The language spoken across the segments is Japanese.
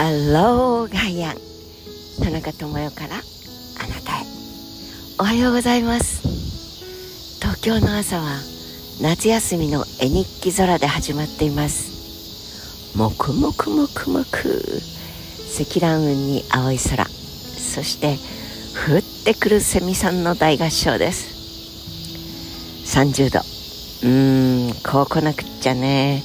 ハローガイアン田中智代からあなたへ。おはようございます。東京の朝は夏休みの絵日記空で始まっています。もくもくもくもく積乱雲に青い空。そして降ってくるセミさんの大合唱です。30度。うーんこう来なくっちゃね。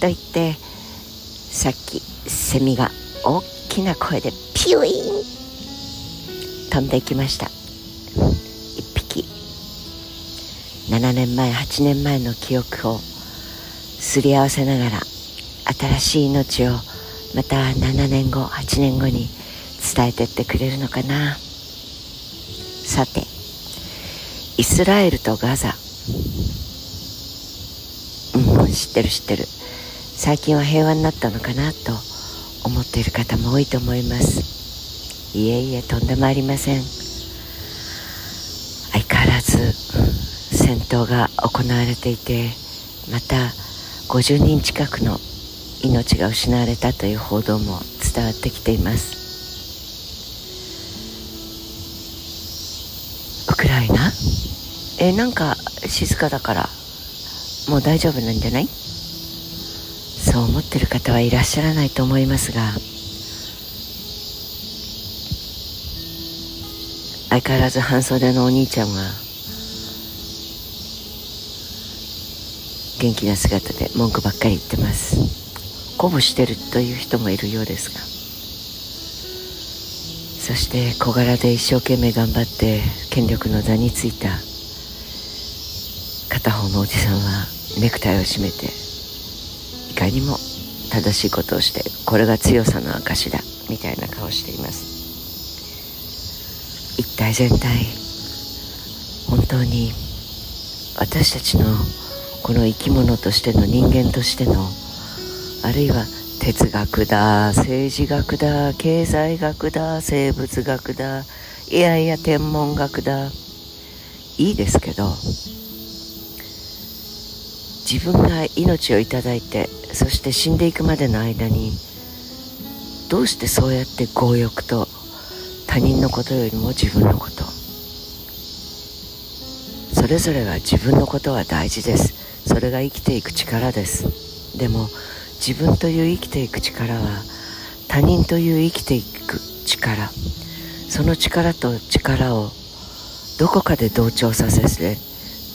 と言ってさっきセミが大きな声でピュイーン。飛んでいきました。一匹。7年前8年前の記憶をすり合わせながら新しい命をまた7年後8年後に伝えてってくれるのかな。さてイスラエルとガザ。うん知ってる知ってる。最近は平和になったのかなと思っている方も多いと思います。いえいえとんでもありません。相変わらず戦闘が行われていてまた50人近くの命が失われたという報道も伝わってきています。ウクライナ？えなんか静かだからもう大丈夫なんじゃない？そう思ってる方はいらっしゃらないと思いますが相変わらず半袖のお兄ちゃんは元気な姿で文句ばっかり言ってます。鼓舞してるという人もいるようですが。そして小柄で一生懸命頑張って権力の座についた片方のおじさんはネクタイを締めていかにも正しいことをしてこれが強さの証だみたいな顔しています。一体全体本当に私たちのこの生き物としての人間としてのあるいは哲学だ政治学だ経済学だ生物学だいやいや天文学だいいですけど自分が命をいただいてそして死んでいくまでの間にどうしてそうやって強欲と他人のことよりも自分のこと。それぞれが自分のことは大事です。それが生きていく力です。でも自分という生きていく力は他人という生きていく力。その力と力をどこかで同調させて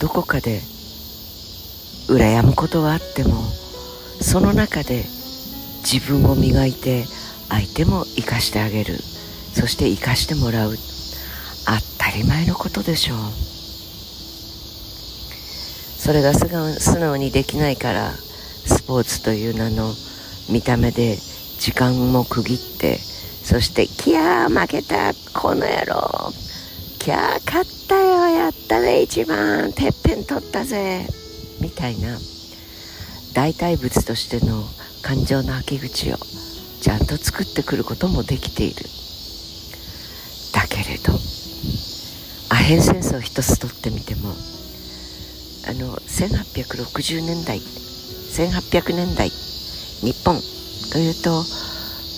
どこかで羨むことはあってもその中で自分を磨いて相手も生かしてあげる。そして生かしてもらう。当たり前のことでしょう。それが素直にできないからスポーツという名の見た目で時間も区切ってそして「キャー負けたこの野郎キャー勝ったよやったね一番てっぺん取ったぜ」みたいな代替物としての感情の吐き口をちゃんと作ってくることもできている。だけれどアヘン戦争一つとってみてもあの1860年代1800年代日本というと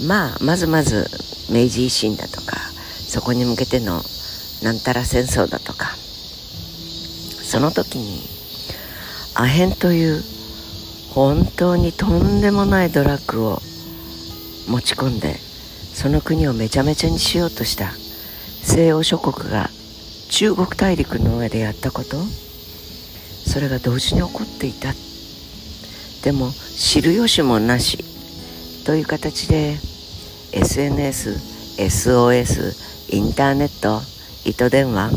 まあまずまず明治維新だとかそこに向けてのなんたら戦争だとかその時にアヘンという本当にとんでもないドラッグを持ち込んでその国をめちゃめちゃにしようとした。西欧諸国が中国大陸の上でやったこと。それが同時に起こっていた。でも知る由もなし。という形で SNS、SOS、インターネット、糸電話。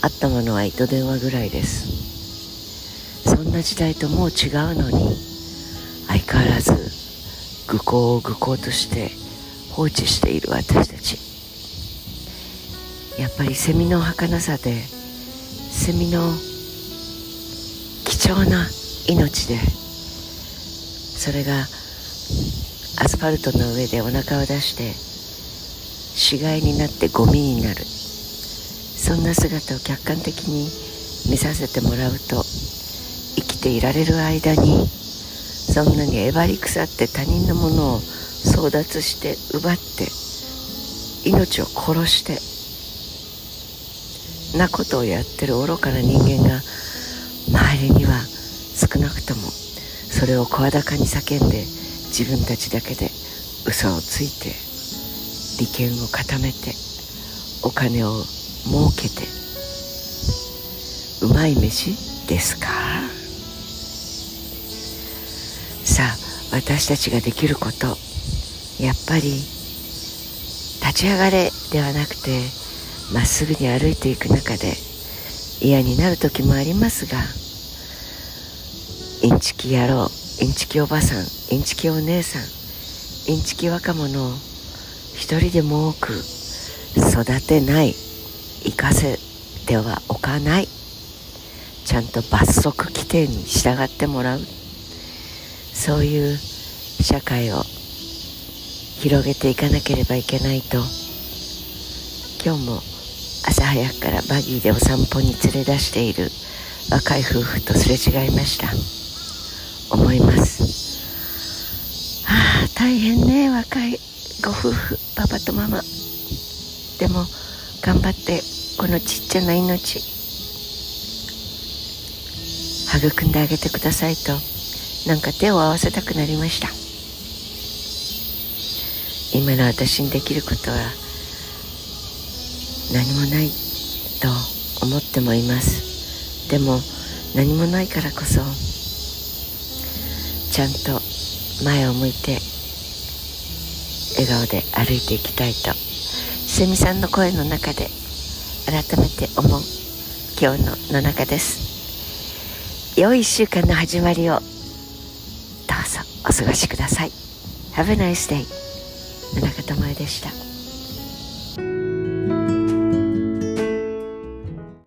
あったものは糸電話ぐらいです。んな時代ともう違うのに相変わらず愚行を愚行として放置している私たち。やっぱりセミの儚さでセミの貴重な命でそれがアスファルトの上でお腹を出して死骸になってゴミになる。そんな姿を客観的に見させてもらうとていられる間にそんなにえばり腐って他人のものを争奪して奪って命を殺してなことをやってる愚かな人間が周りには少なくともそれを声高に叫んで自分たちだけで嘘をついて利権を固めてお金を儲けてうまい飯ですか？私たちができることやっぱり立ち上がれではなくてまっすぐに歩いていく中で嫌になる時もありますがインチキ野郎インチキおばさんインチキお姉さんインチキ若者を一人でも多く育てない生かせてはおかないちゃんと罰則規定に従ってもらう。そういう社会を広げていかなければいけないと今日も朝早くからバギーでお散歩に連れ出している若い夫婦とすれ違いました。思います。ああ大変ね若いご夫婦パパとママ。でも頑張ってこのちっちゃな命育んであげてくださいと。なんか手を合わせたくなりました。今の私にできることは何もないと思ってもいます。でも何もないからこそちゃんと前を向いて笑顔で歩いていきたいとセミさんの声の中で改めて思う今日の野中です。良い1週間の始まりをお過ごしください。Have a nice day 野中智恵でした。